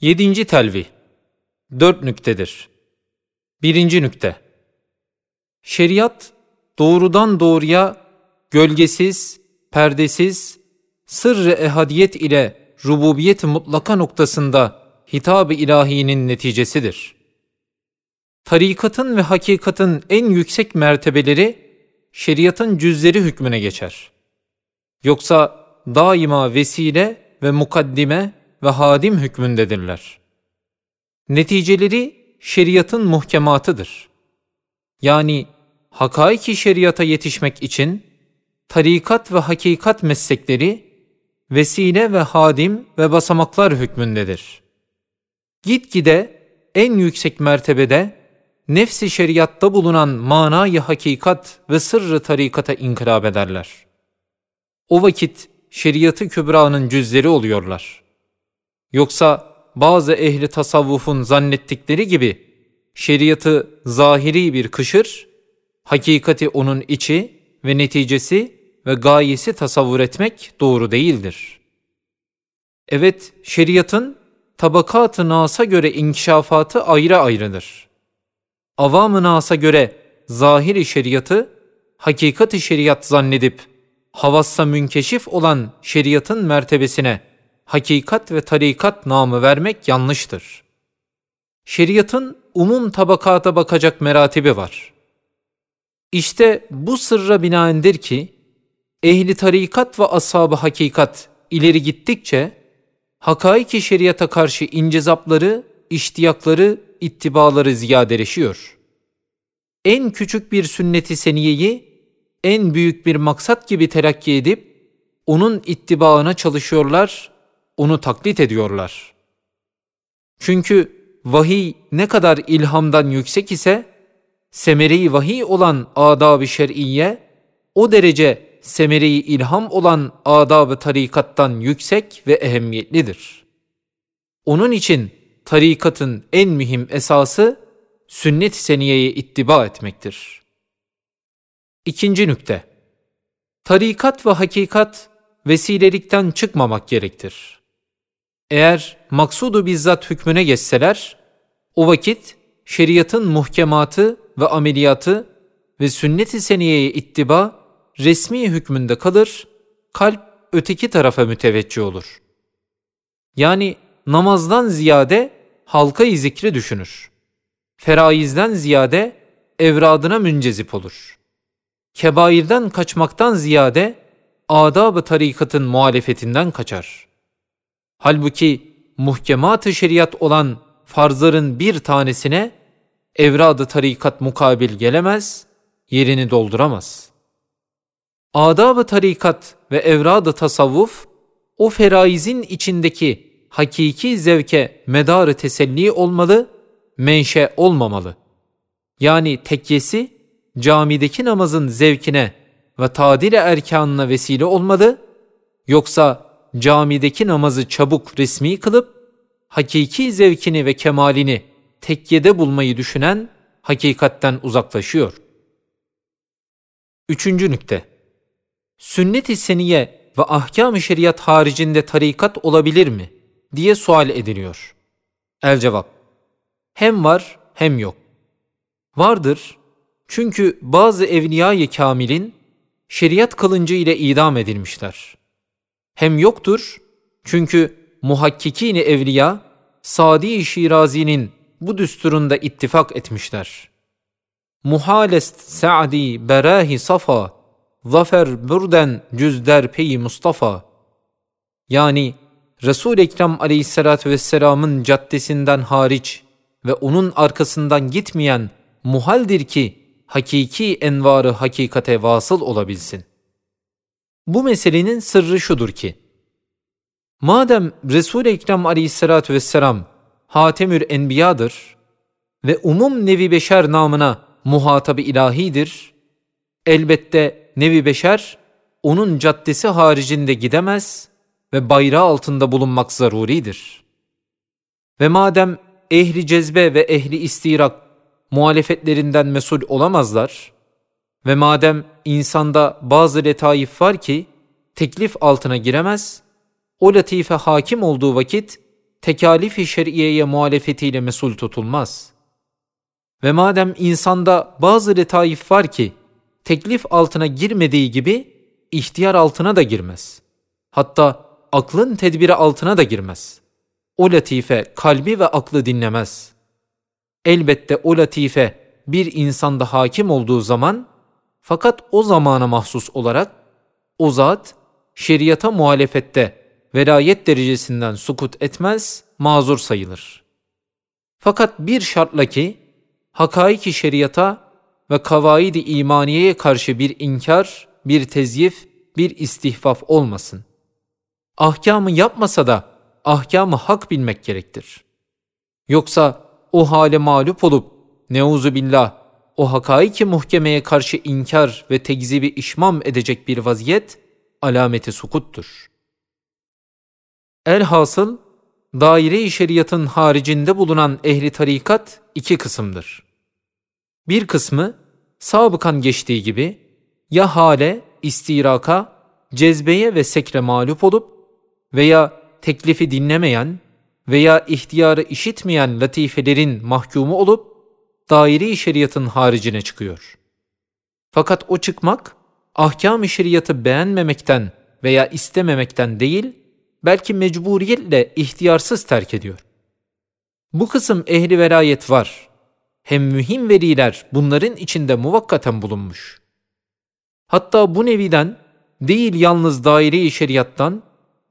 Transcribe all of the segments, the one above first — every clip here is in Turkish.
Yedinci telvih. Dört nüktedir. Birinci nükte. Şeriat, doğrudan doğruya, gölgesiz, perdesiz, sırrı ehadiyet ile rububiyet mutlaka noktasında hitab-ı ilahinin neticesidir. Tarikatın ve hakikatın en yüksek mertebeleri, şeriatın cüzleri hükmüne geçer. Yoksa daima vesile ve mukaddime ve hadim hükmündedirler. Neticeleri şeriatın muhkematıdır. Yani hakaiki şeriata yetişmek için tarikat ve hakikat meslekleri vesile ve hadim ve basamaklar hükmündedir. Gitgide en yüksek mertebede nefsi şeriatta bulunan manayı hakikat ve sırrı tarikata inkılap ederler. O vakit şeriatı kübranın cüzleri oluyorlar. Yoksa bazı ehli tasavvufun zannettikleri gibi şeriatı zahiri bir kışır, hakikati onun içi ve neticesi ve gayesi tasavvur etmek doğru değildir. Evet, şeriatın tabakat-ı nasa göre inkişafatı ayrı ayrıdır. Avam-ı nasa göre zahiri şeriatı, hakikati şeriat zannedip havassa münkeşif olan şeriatın mertebesine hakikat ve tarikat namı vermek yanlıştır. Şeriatın umum tabakata bakacak meratibi var. İşte bu sırra binaendir ki, ehli tarikat ve ashab-ı hakikat ileri gittikçe, hakaiki şeriata karşı incezapları, iştiyakları, ittibaları ziyadeleşiyor. En küçük bir sünneti seniyeyi, en büyük bir maksat gibi telakki edip, onun ittibaına çalışıyorlar onu taklit ediyorlar. Çünkü vahiy ne kadar ilhamdan yüksek ise, semeri vahiy olan adab-ı şer'iyye, o derece semeri ilham olan adab-ı tarikattan yüksek ve ehemmiyetlidir. Onun için tarikatın en mühim esası, sünnet-i seniyeye ittiba etmektir. İkinci nükte. Tarikat ve hakikat vesilelikten çıkmamak gerektir. Eğer maksudu bizzat hükmüne geçseler, o vakit şeriatın muhkematı ve ameliyatı ve sünnet-i seniyeye ittiba resmi hükmünde kalır, kalp öteki tarafa müteveccih olur. Yani namazdan ziyade halka-i zikri düşünür. Feraizden ziyade evradına müncezip olur. Kebairden kaçmaktan ziyade adab-ı tarikatın muhalefetinden kaçar.'' Halbuki muhkemat-ı şeriat olan farzların bir tanesine evrad-ı tarikat mukabil gelemez, yerini dolduramaz. Adab-ı tarikat ve evrad-ı tasavvuf, o feraizin içindeki hakiki zevke medarı teselli olmalı, menşe olmamalı. Yani tekyesi, camideki namazın zevkine ve tadil erkanına vesile olmalı, yoksa camideki namazı çabuk resmi kılıp, hakiki zevkini ve kemalini tekkede bulmayı düşünen hakikatten uzaklaşıyor. Üçüncü nükte. Sünnet-i seniye ve ahkam-ı şeriat haricinde tarikat olabilir mi? diye sual ediliyor. El cevap. Hem var hem yok. Vardır çünkü bazı evliya-i kamilin şeriat kılıncı ile idam edilmişler hem yoktur çünkü muhakkikini evliya Sadi Şirazi'nin bu düsturunda ittifak etmişler. Muhalest Sa'di berahi safa zafer burden cüzder peyi Mustafa yani Resul-i Ekrem aleyhissalatü vesselamın caddesinden hariç ve onun arkasından gitmeyen muhaldir ki hakiki envarı hakikate vasıl olabilsin.'' Bu meselenin sırrı şudur ki, madem Resul-i Ekrem aleyhissalatü vesselam Hatemür Enbiya'dır ve umum nevi beşer namına muhatabı ilahidir, elbette nevi beşer onun caddesi haricinde gidemez ve bayrağı altında bulunmak zaruridir. Ve madem ehli cezbe ve ehli istirak muhalefetlerinden mesul olamazlar, ve madem insanda bazı letaif var ki teklif altına giremez, o latife hakim olduğu vakit tekalif-i şer'iyeye muhalefetiyle mesul tutulmaz. Ve madem insanda bazı letaif var ki, teklif altına girmediği gibi, ihtiyar altına da girmez. Hatta aklın tedbiri altına da girmez. O latife kalbi ve aklı dinlemez. Elbette o latife bir insanda hakim olduğu zaman, fakat o zamana mahsus olarak, o zat şeriata muhalefette velayet derecesinden sukut etmez, mazur sayılır. Fakat bir şartla ki, hakaiki şeriata ve kavaidi imaniyeye karşı bir inkar, bir tezyif, bir istihfaf olmasın. Ahkamı yapmasa da ahkamı hak bilmek gerektir. Yoksa o hale mağlup olup neuzu billah o hakaiki muhkemeye karşı inkar ve tekzibi işmam edecek bir vaziyet alameti sukuttur. Elhasıl daire-i şeriatın haricinde bulunan ehli tarikat iki kısımdır. Bir kısmı sabıkan geçtiği gibi ya hale, istiraka, cezbeye ve sekre mağlup olup veya teklifi dinlemeyen veya ihtiyarı işitmeyen latifelerin mahkumu olup daire-i şeriatın haricine çıkıyor. Fakat o çıkmak ahkam-ı şeriatı beğenmemekten veya istememekten değil, belki mecburiyetle ihtiyarsız terk ediyor. Bu kısım ehli velayet var. Hem mühim veliler bunların içinde muvakkaten bulunmuş. Hatta bu neviden değil yalnız daire-i şeriattan,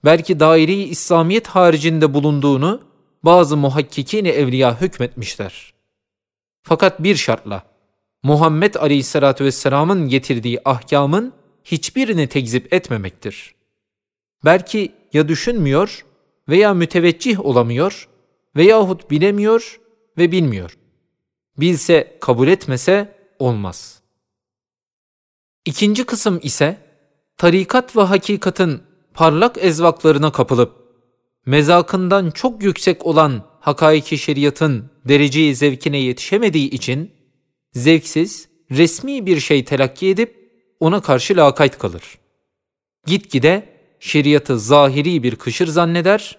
belki daire-i İslamiyet haricinde bulunduğunu bazı muhakkikin evliya hükmetmişler. Fakat bir şartla, Muhammed Aleyhisselatü Vesselam'ın getirdiği ahkamın hiçbirini tekzip etmemektir. Belki ya düşünmüyor veya müteveccih olamıyor veyahut bilemiyor ve bilmiyor. Bilse kabul etmese olmaz. İkinci kısım ise tarikat ve hakikatin parlak ezvaklarına kapılıp mezakından çok yüksek olan hakaiki şeriatın dereceyi zevkine yetişemediği için zevksiz, resmi bir şey telakki edip ona karşı lakayt kalır. Gitgide şeriatı zahiri bir kışır zanneder,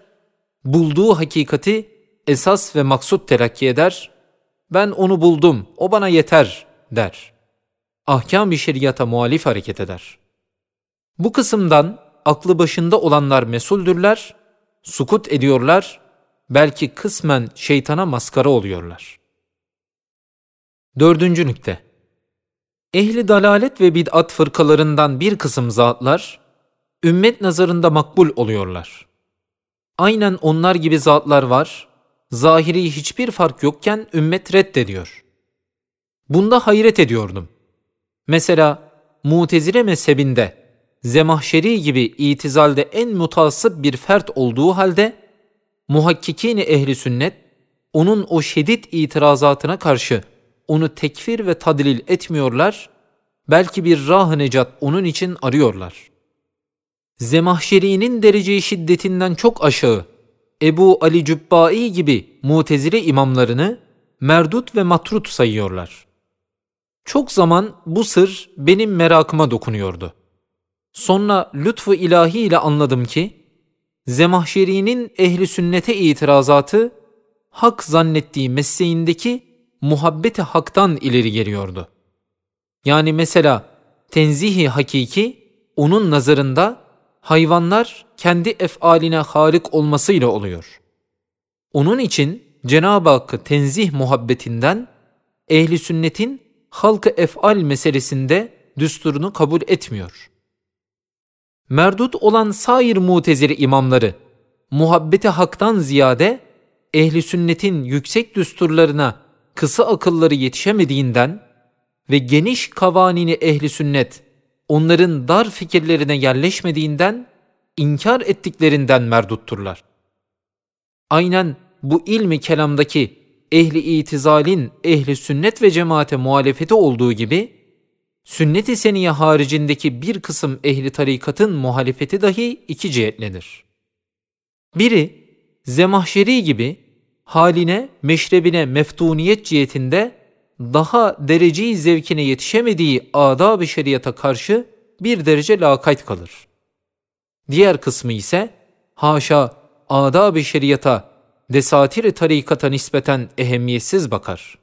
bulduğu hakikati esas ve maksut telakki eder, ben onu buldum, o bana yeter der. Ahkam bir şeriata muhalif hareket eder. Bu kısımdan aklı başında olanlar mesuldürler, sukut ediyorlar, belki kısmen şeytana maskara oluyorlar. Dördüncü nükte Ehli dalalet ve bid'at fırkalarından bir kısım zatlar, ümmet nazarında makbul oluyorlar. Aynen onlar gibi zatlar var, zahiri hiçbir fark yokken ümmet reddediyor. Bunda hayret ediyordum. Mesela Mutezile mezhebinde Zemahşeri gibi itizalde en mutasip bir fert olduğu halde muhakkikini ehli sünnet onun o şiddet itirazatına karşı onu tekfir ve tadlil etmiyorlar, belki bir rah necat onun için arıyorlar. Zemahşeri'nin derece şiddetinden çok aşağı Ebu Ali Cübbai gibi mutezile imamlarını merdut ve matrut sayıyorlar. Çok zaman bu sır benim merakıma dokunuyordu. Sonra lütfu ilahi ile anladım ki, Zemahşeri'nin ehli sünnete itirazatı, hak zannettiği mesleğindeki muhabbeti haktan ileri geliyordu. Yani mesela tenzihi hakiki, onun nazarında hayvanlar kendi efaline harik olmasıyla oluyor. Onun için Cenab-ı Hakk'ı tenzih muhabbetinden ehli sünnetin halkı efal meselesinde düsturunu kabul etmiyor. Merdut olan sair mutezili imamları muhabbeti haktan ziyade ehli sünnetin yüksek düsturlarına kısa akılları yetişemediğinden ve geniş kavanini ehli sünnet onların dar fikirlerine yerleşmediğinden inkar ettiklerinden merdutturlar. Aynen bu ilmi kelamdaki ehli itizalin ehli sünnet ve cemaate muhalefeti olduğu gibi sünnet-i seniye haricindeki bir kısım ehli tarikatın muhalefeti dahi iki cihetledir. Biri, Zemahşeri gibi haline, meşrebine meftuniyet cihetinde daha dereceyi zevkine yetişemediği adab-ı şeriata karşı bir derece lakayt kalır. Diğer kısmı ise haşa adab-ı şeriata desatir tarikata nispeten ehemmiyetsiz bakar.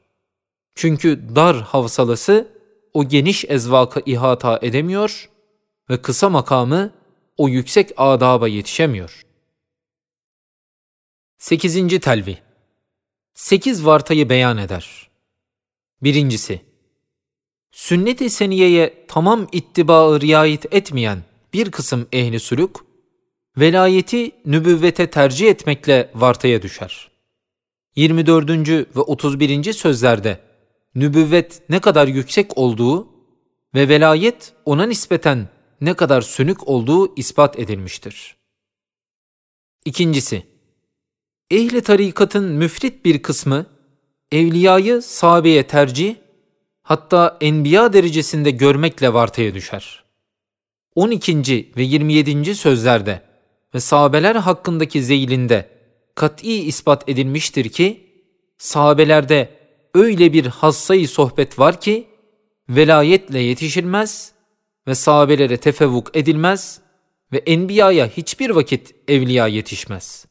Çünkü dar havsalası o geniş ezvaka ihata edemiyor ve kısa makamı o yüksek adaba yetişemiyor. 8. telvi Sekiz vartayı beyan eder. Birincisi, sünnet-i seniyeye tamam ittibaı riayet etmeyen bir kısım ehli sülük, velayeti nübüvvete tercih etmekle vartaya düşer. 24. ve 31. sözlerde nübüvvet ne kadar yüksek olduğu ve velayet ona nispeten ne kadar sönük olduğu ispat edilmiştir. İkincisi, ehli tarikatın müfrit bir kısmı, evliyayı sahabeye tercih, hatta enbiya derecesinde görmekle vartaya düşer. 12. ve 27. sözlerde ve sahabeler hakkındaki zeylinde kat'i ispat edilmiştir ki, sahabelerde öyle bir hassayı sohbet var ki, velayetle yetişilmez ve sahabelere tefevvuk edilmez ve enbiyaya hiçbir vakit evliya yetişmez.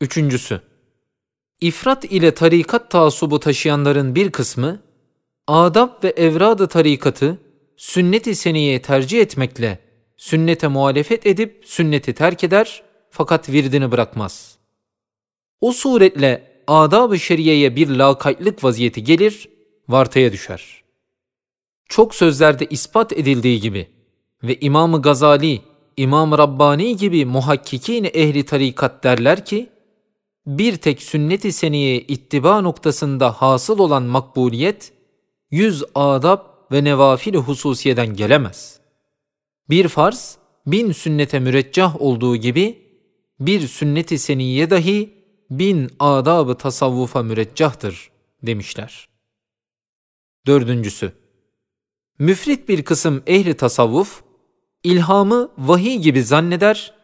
Üçüncüsü, ifrat ile tarikat taassubu taşıyanların bir kısmı, adab ve evrad tarikatı sünnet-i seniyeye tercih etmekle sünnete muhalefet edip sünneti terk eder fakat virdini bırakmaz. O suretle adab-ı şeriyeye bir lakaytlık vaziyeti gelir, vartaya düşer. Çok sözlerde ispat edildiği gibi ve İmam-ı Gazali, İmam Rabbani gibi muhakkikin ehli tarikat derler ki, bir tek sünnet-i seniyeye ittiba noktasında hasıl olan makbuliyet, yüz adab ve nevafil hususiyeden gelemez. Bir farz, bin sünnete müreccah olduğu gibi, bir sünnet-i seniye dahi bin adab-ı tasavvufa müreccahtır demişler. Dördüncüsü, müfrit bir kısım ehli tasavvuf, ilhamı vahiy gibi zanneder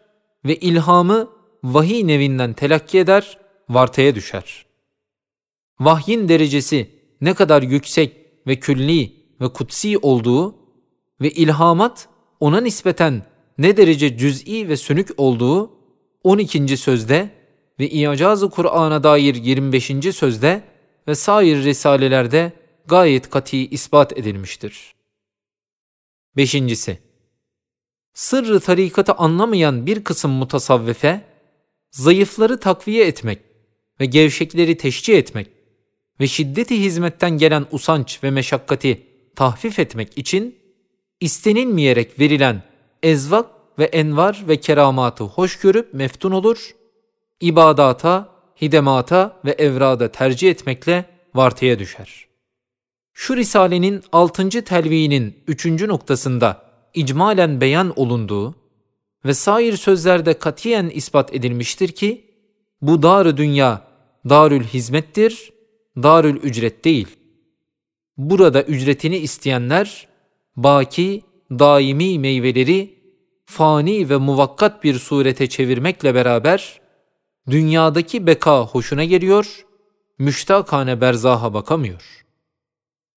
ve ilhamı vahiy nevinden telakki eder, vartaya düşer. Vahyin derecesi ne kadar yüksek ve külli ve kutsi olduğu ve ilhamat ona nispeten ne derece cüz'i ve sönük olduğu 12. sözde ve İcaz-ı Kur'an'a dair 25. sözde ve sair risalelerde gayet kati ispat edilmiştir. Beşincisi, sırrı tarikatı anlamayan bir kısım mutasavvife, zayıfları takviye etmek ve gevşekleri teşcih etmek ve şiddeti hizmetten gelen usanç ve meşakkati tahfif etmek için istenilmeyerek verilen ezvak ve envar ve keramatı hoş görüp meftun olur, ibadata, hidemata ve evrada tercih etmekle vartıya düşer. Şu risalenin 6. telviinin 3. noktasında icmalen beyan olunduğu ve sair sözlerde katiyen ispat edilmiştir ki, bu dar dünya darül hizmettir, darül ücret değil. Burada ücretini isteyenler, baki, daimi meyveleri fani ve muvakkat bir surete çevirmekle beraber, dünyadaki beka hoşuna geliyor, müştakane berzaha bakamıyor.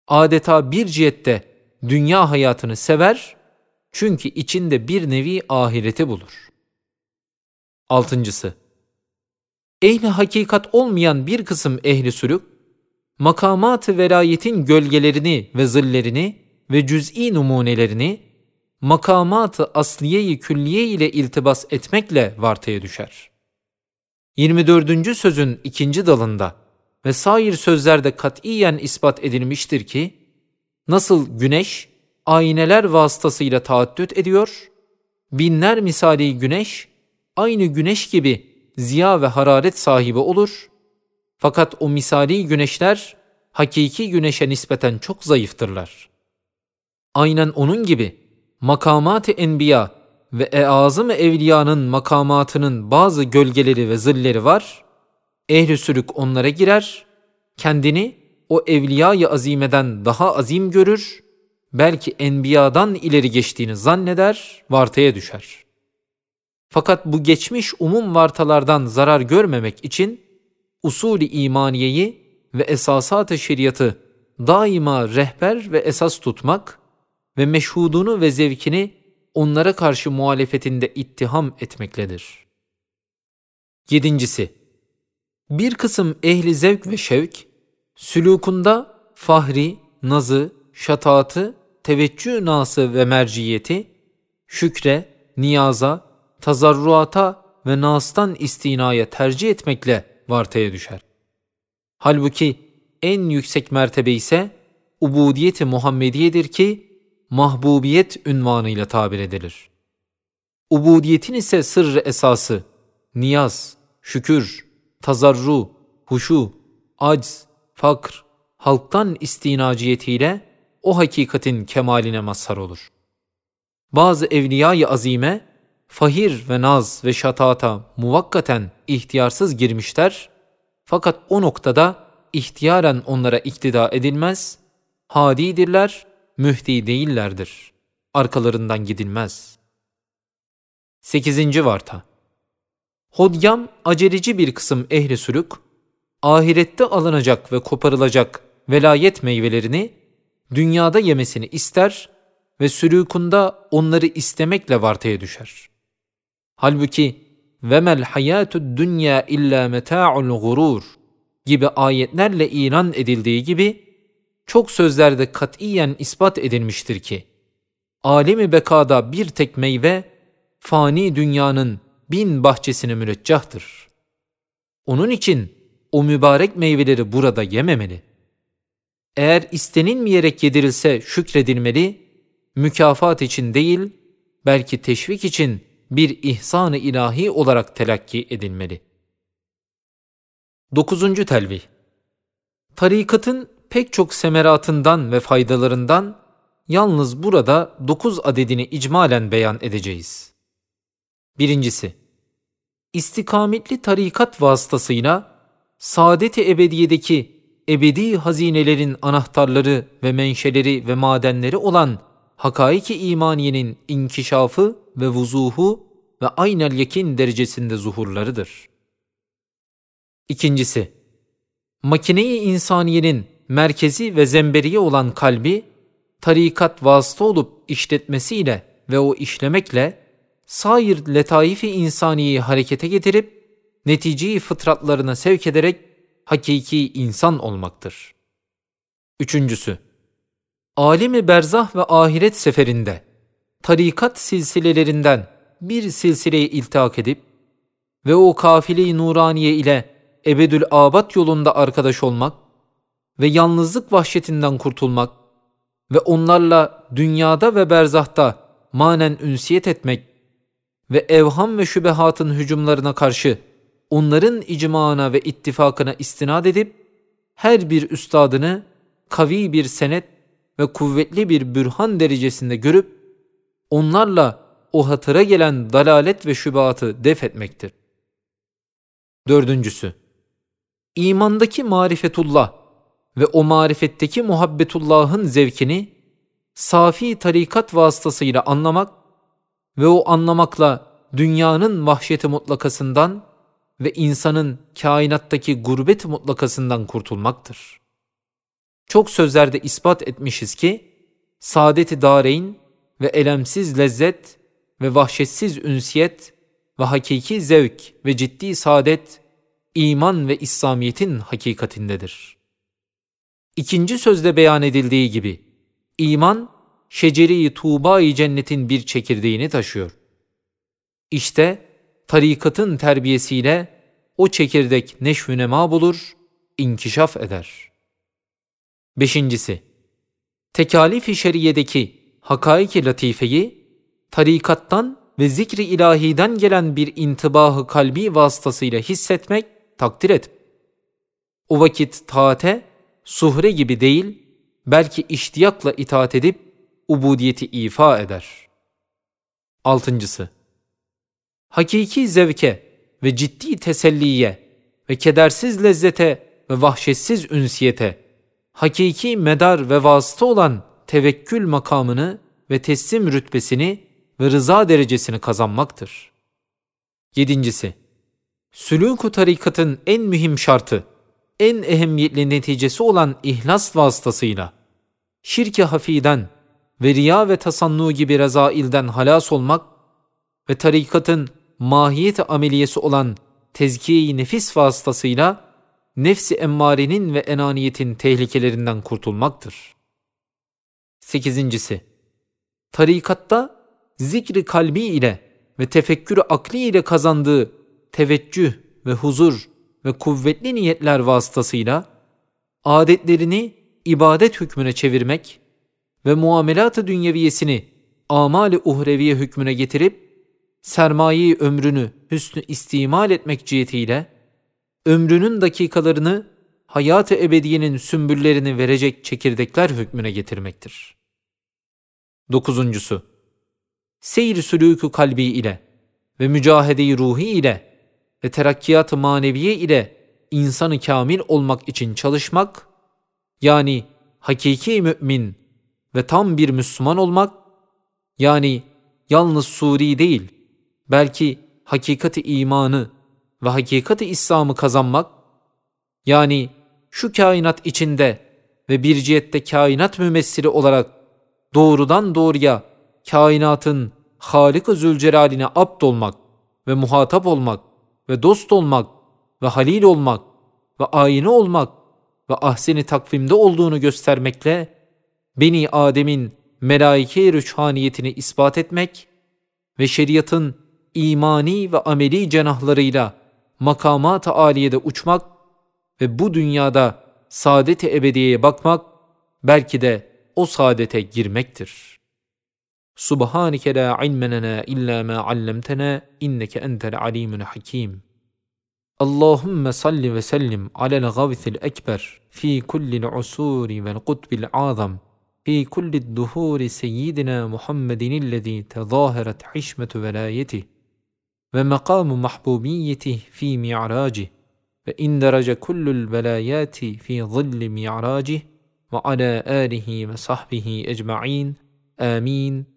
Adeta bir cihette dünya hayatını sever, çünkü içinde bir nevi ahireti bulur. Altıncısı, ehli hakikat olmayan bir kısım ehli sülük, makamat-ı velayetin gölgelerini ve zillerini ve cüz'i numunelerini makamat-ı asliye-i külliye ile iltibas etmekle vartaya düşer. 24. sözün ikinci dalında ve sair sözlerde katiyen ispat edilmiştir ki, nasıl güneş, ayneler vasıtasıyla taaddüt ediyor, binler misali güneş, aynı güneş gibi ziya ve hararet sahibi olur, fakat o misali güneşler, hakiki güneşe nispeten çok zayıftırlar. Aynen onun gibi, makamat-ı enbiya ve eazım evliyanın makamatının bazı gölgeleri ve zilleri var. Ehli sülük onlara girer, kendini o evliya-i azimeden daha azim görür, belki enbiyadan ileri geçtiğini zanneder, vartaya düşer. Fakat bu geçmiş umum vartalardan zarar görmemek için usulü imaniyeyi ve esasat-ı şeriatı daima rehber ve esas tutmak ve meşhudunu ve zevkini onlara karşı muhalefetinde ittiham etmekledir. Yedincisi, Bir kısım ehli zevk ve şevk, sülukunda fahri, nazı, şataatı, teveccüh nası ve merciyeti, şükre, niyaza, tazarruata ve nastan istinaya tercih etmekle vartaya düşer. Halbuki en yüksek mertebe ise ubudiyeti Muhammediyedir ki mahbubiyet ünvanıyla tabir edilir. Ubudiyetin ise sırrı esası, niyaz, şükür, tazarru, huşu, acz, fakr, halktan istinaciyetiyle o hakikatin kemaline mazhar olur. Bazı evliya-i azime, fahir ve naz ve şatata muvakkaten ihtiyarsız girmişler, fakat o noktada ihtiyaren onlara iktida edilmez, hadidirler, mühdi değillerdir. Arkalarından gidilmez. 8. Varta Hodyam, aceleci bir kısım ehli sülük, ahirette alınacak ve koparılacak velayet meyvelerini dünyada yemesini ister ve sülükunda onları istemekle vartaya düşer. Halbuki vemel hayatud dünya illa meta'ul gurur gibi ayetlerle ilan edildiği gibi çok sözlerde katiyen ispat edilmiştir ki alemi bekada bir tek meyve fani dünyanın bin bahçesine müreccahtır. Onun için o mübarek meyveleri burada yememeli. Eğer istenilmeyerek yedirilse şükredilmeli, mükafat için değil, belki teşvik için bir ihsan-ı ilahi olarak telakki edilmeli. 9. Telvih Tarikatın pek çok semeratından ve faydalarından yalnız burada dokuz adedini icmalen beyan edeceğiz. Birincisi, istikametli tarikat vasıtasıyla saadet-i ebediyedeki ebedi hazinelerin anahtarları ve menşeleri ve madenleri olan hakaiki imaniyenin inkişafı ve vuzuhu ve aynel yakin derecesinde zuhurlarıdır. İkincisi, makineyi insaniyenin merkezi ve zemberiye olan kalbi, tarikat vasıta olup işletmesiyle ve o işlemekle, sair letaifi insaniyi harekete getirip, neticeyi fıtratlarına sevk ederek hakiki insan olmaktır. Üçüncüsü, alemi berzah ve ahiret seferinde, tarikat silsilelerinden bir silsileye iltihak edip ve o kafile-i nuraniye ile ebedül abat yolunda arkadaş olmak ve yalnızlık vahşetinden kurtulmak ve onlarla dünyada ve berzahta manen ünsiyet etmek ve evham ve şübehatın hücumlarına karşı onların icmaına ve ittifakına istinad edip her bir üstadını kavi bir senet ve kuvvetli bir bürhan derecesinde görüp onlarla o hatıra gelen dalalet ve şübatı def etmektir. Dördüncüsü, imandaki marifetullah ve o marifetteki muhabbetullahın zevkini safi tarikat vasıtasıyla anlamak ve o anlamakla dünyanın vahşeti mutlakasından ve insanın kainattaki gurbet mutlakasından kurtulmaktır. Çok sözlerde ispat etmişiz ki, saadeti dareyn ve elemsiz lezzet ve vahşetsiz ünsiyet ve hakiki zevk ve ciddi saadet iman ve İslamiyet'in hakikatindedir. İkinci sözde beyan edildiği gibi iman şeceri tuğba-i cennetin bir çekirdeğini taşıyor. İşte tarikatın terbiyesiyle o çekirdek neşvü nema bulur, inkişaf eder. Beşincisi, tekalif-i şeriyedeki hakaiki latifeyi tarikattan ve zikri ilahiden gelen bir intibahı kalbi vasıtasıyla hissetmek takdir et. O vakit taate, suhre gibi değil, belki iştiyakla itaat edip ubudiyeti ifa eder. Altıncısı, hakiki zevke ve ciddi teselliye ve kedersiz lezzete ve vahşetsiz ünsiyete, hakiki medar ve vasıta olan tevekkül makamını ve teslim rütbesini ve rıza derecesini kazanmaktır. Yedincisi, sülûk tarikatın en mühim şartı, en ehemmiyetli neticesi olan ihlas vasıtasıyla, şirk-i hafiden ve riya ve tasannu gibi rezailden halas olmak ve tarikatın mahiyet ameliyesi olan tezkiye-i nefis vasıtasıyla nefsi emmarenin ve enaniyetin tehlikelerinden kurtulmaktır. Sekizincisi, tarikatta zikri kalbi ile ve tefekkürü akli ile kazandığı teveccüh ve huzur ve kuvvetli niyetler vasıtasıyla adetlerini ibadet hükmüne çevirmek ve muamelat-ı dünyeviyesini amali uhreviye hükmüne getirip sermayeyi ömrünü hüsnü istimal etmek cihetiyle ömrünün dakikalarını hayat-ı ebediyenin sümbüllerini verecek çekirdekler hükmüne getirmektir. Dokuzuncusu, seyir sülûkü kalbi ile ve mücahede-i ruhi ile ve terakkiyat-ı maneviye ile insanı kamil olmak için çalışmak, yani hakiki mümin ve tam bir Müslüman olmak, yani yalnız suri değil, belki hakikati imanı ve hakikati İslam'ı kazanmak, yani şu kainat içinde ve bir cihette kainat mümessili olarak doğrudan doğruya kainatın Halik-ı Zülcelal'ine abd olmak ve muhatap olmak ve dost olmak ve halil olmak ve ayini olmak ve ahseni takvimde olduğunu göstermekle Beni Adem'in melaike-i rüçhaniyetini ispat etmek ve şeriatın imani ve ameli cenahlarıyla makamat-ı aliyede uçmak ve bu dünyada saadet-i ebediyeye bakmak belki de o saadete girmektir. سبحانك لا علم لنا إلا ما علمتنا إنك أنت العليم الحكيم. اللهم صل وسلم على الغوث الأكبر في كل العصور والقطب الاعظم في كل الدهور سيدنا محمد الذي تظاهرت حشمة ولايته ومقام محبوبيته في معراجه فان درج كل البلايات في ظل معراجه وعلى آله وصحبه أجمعين. آمين.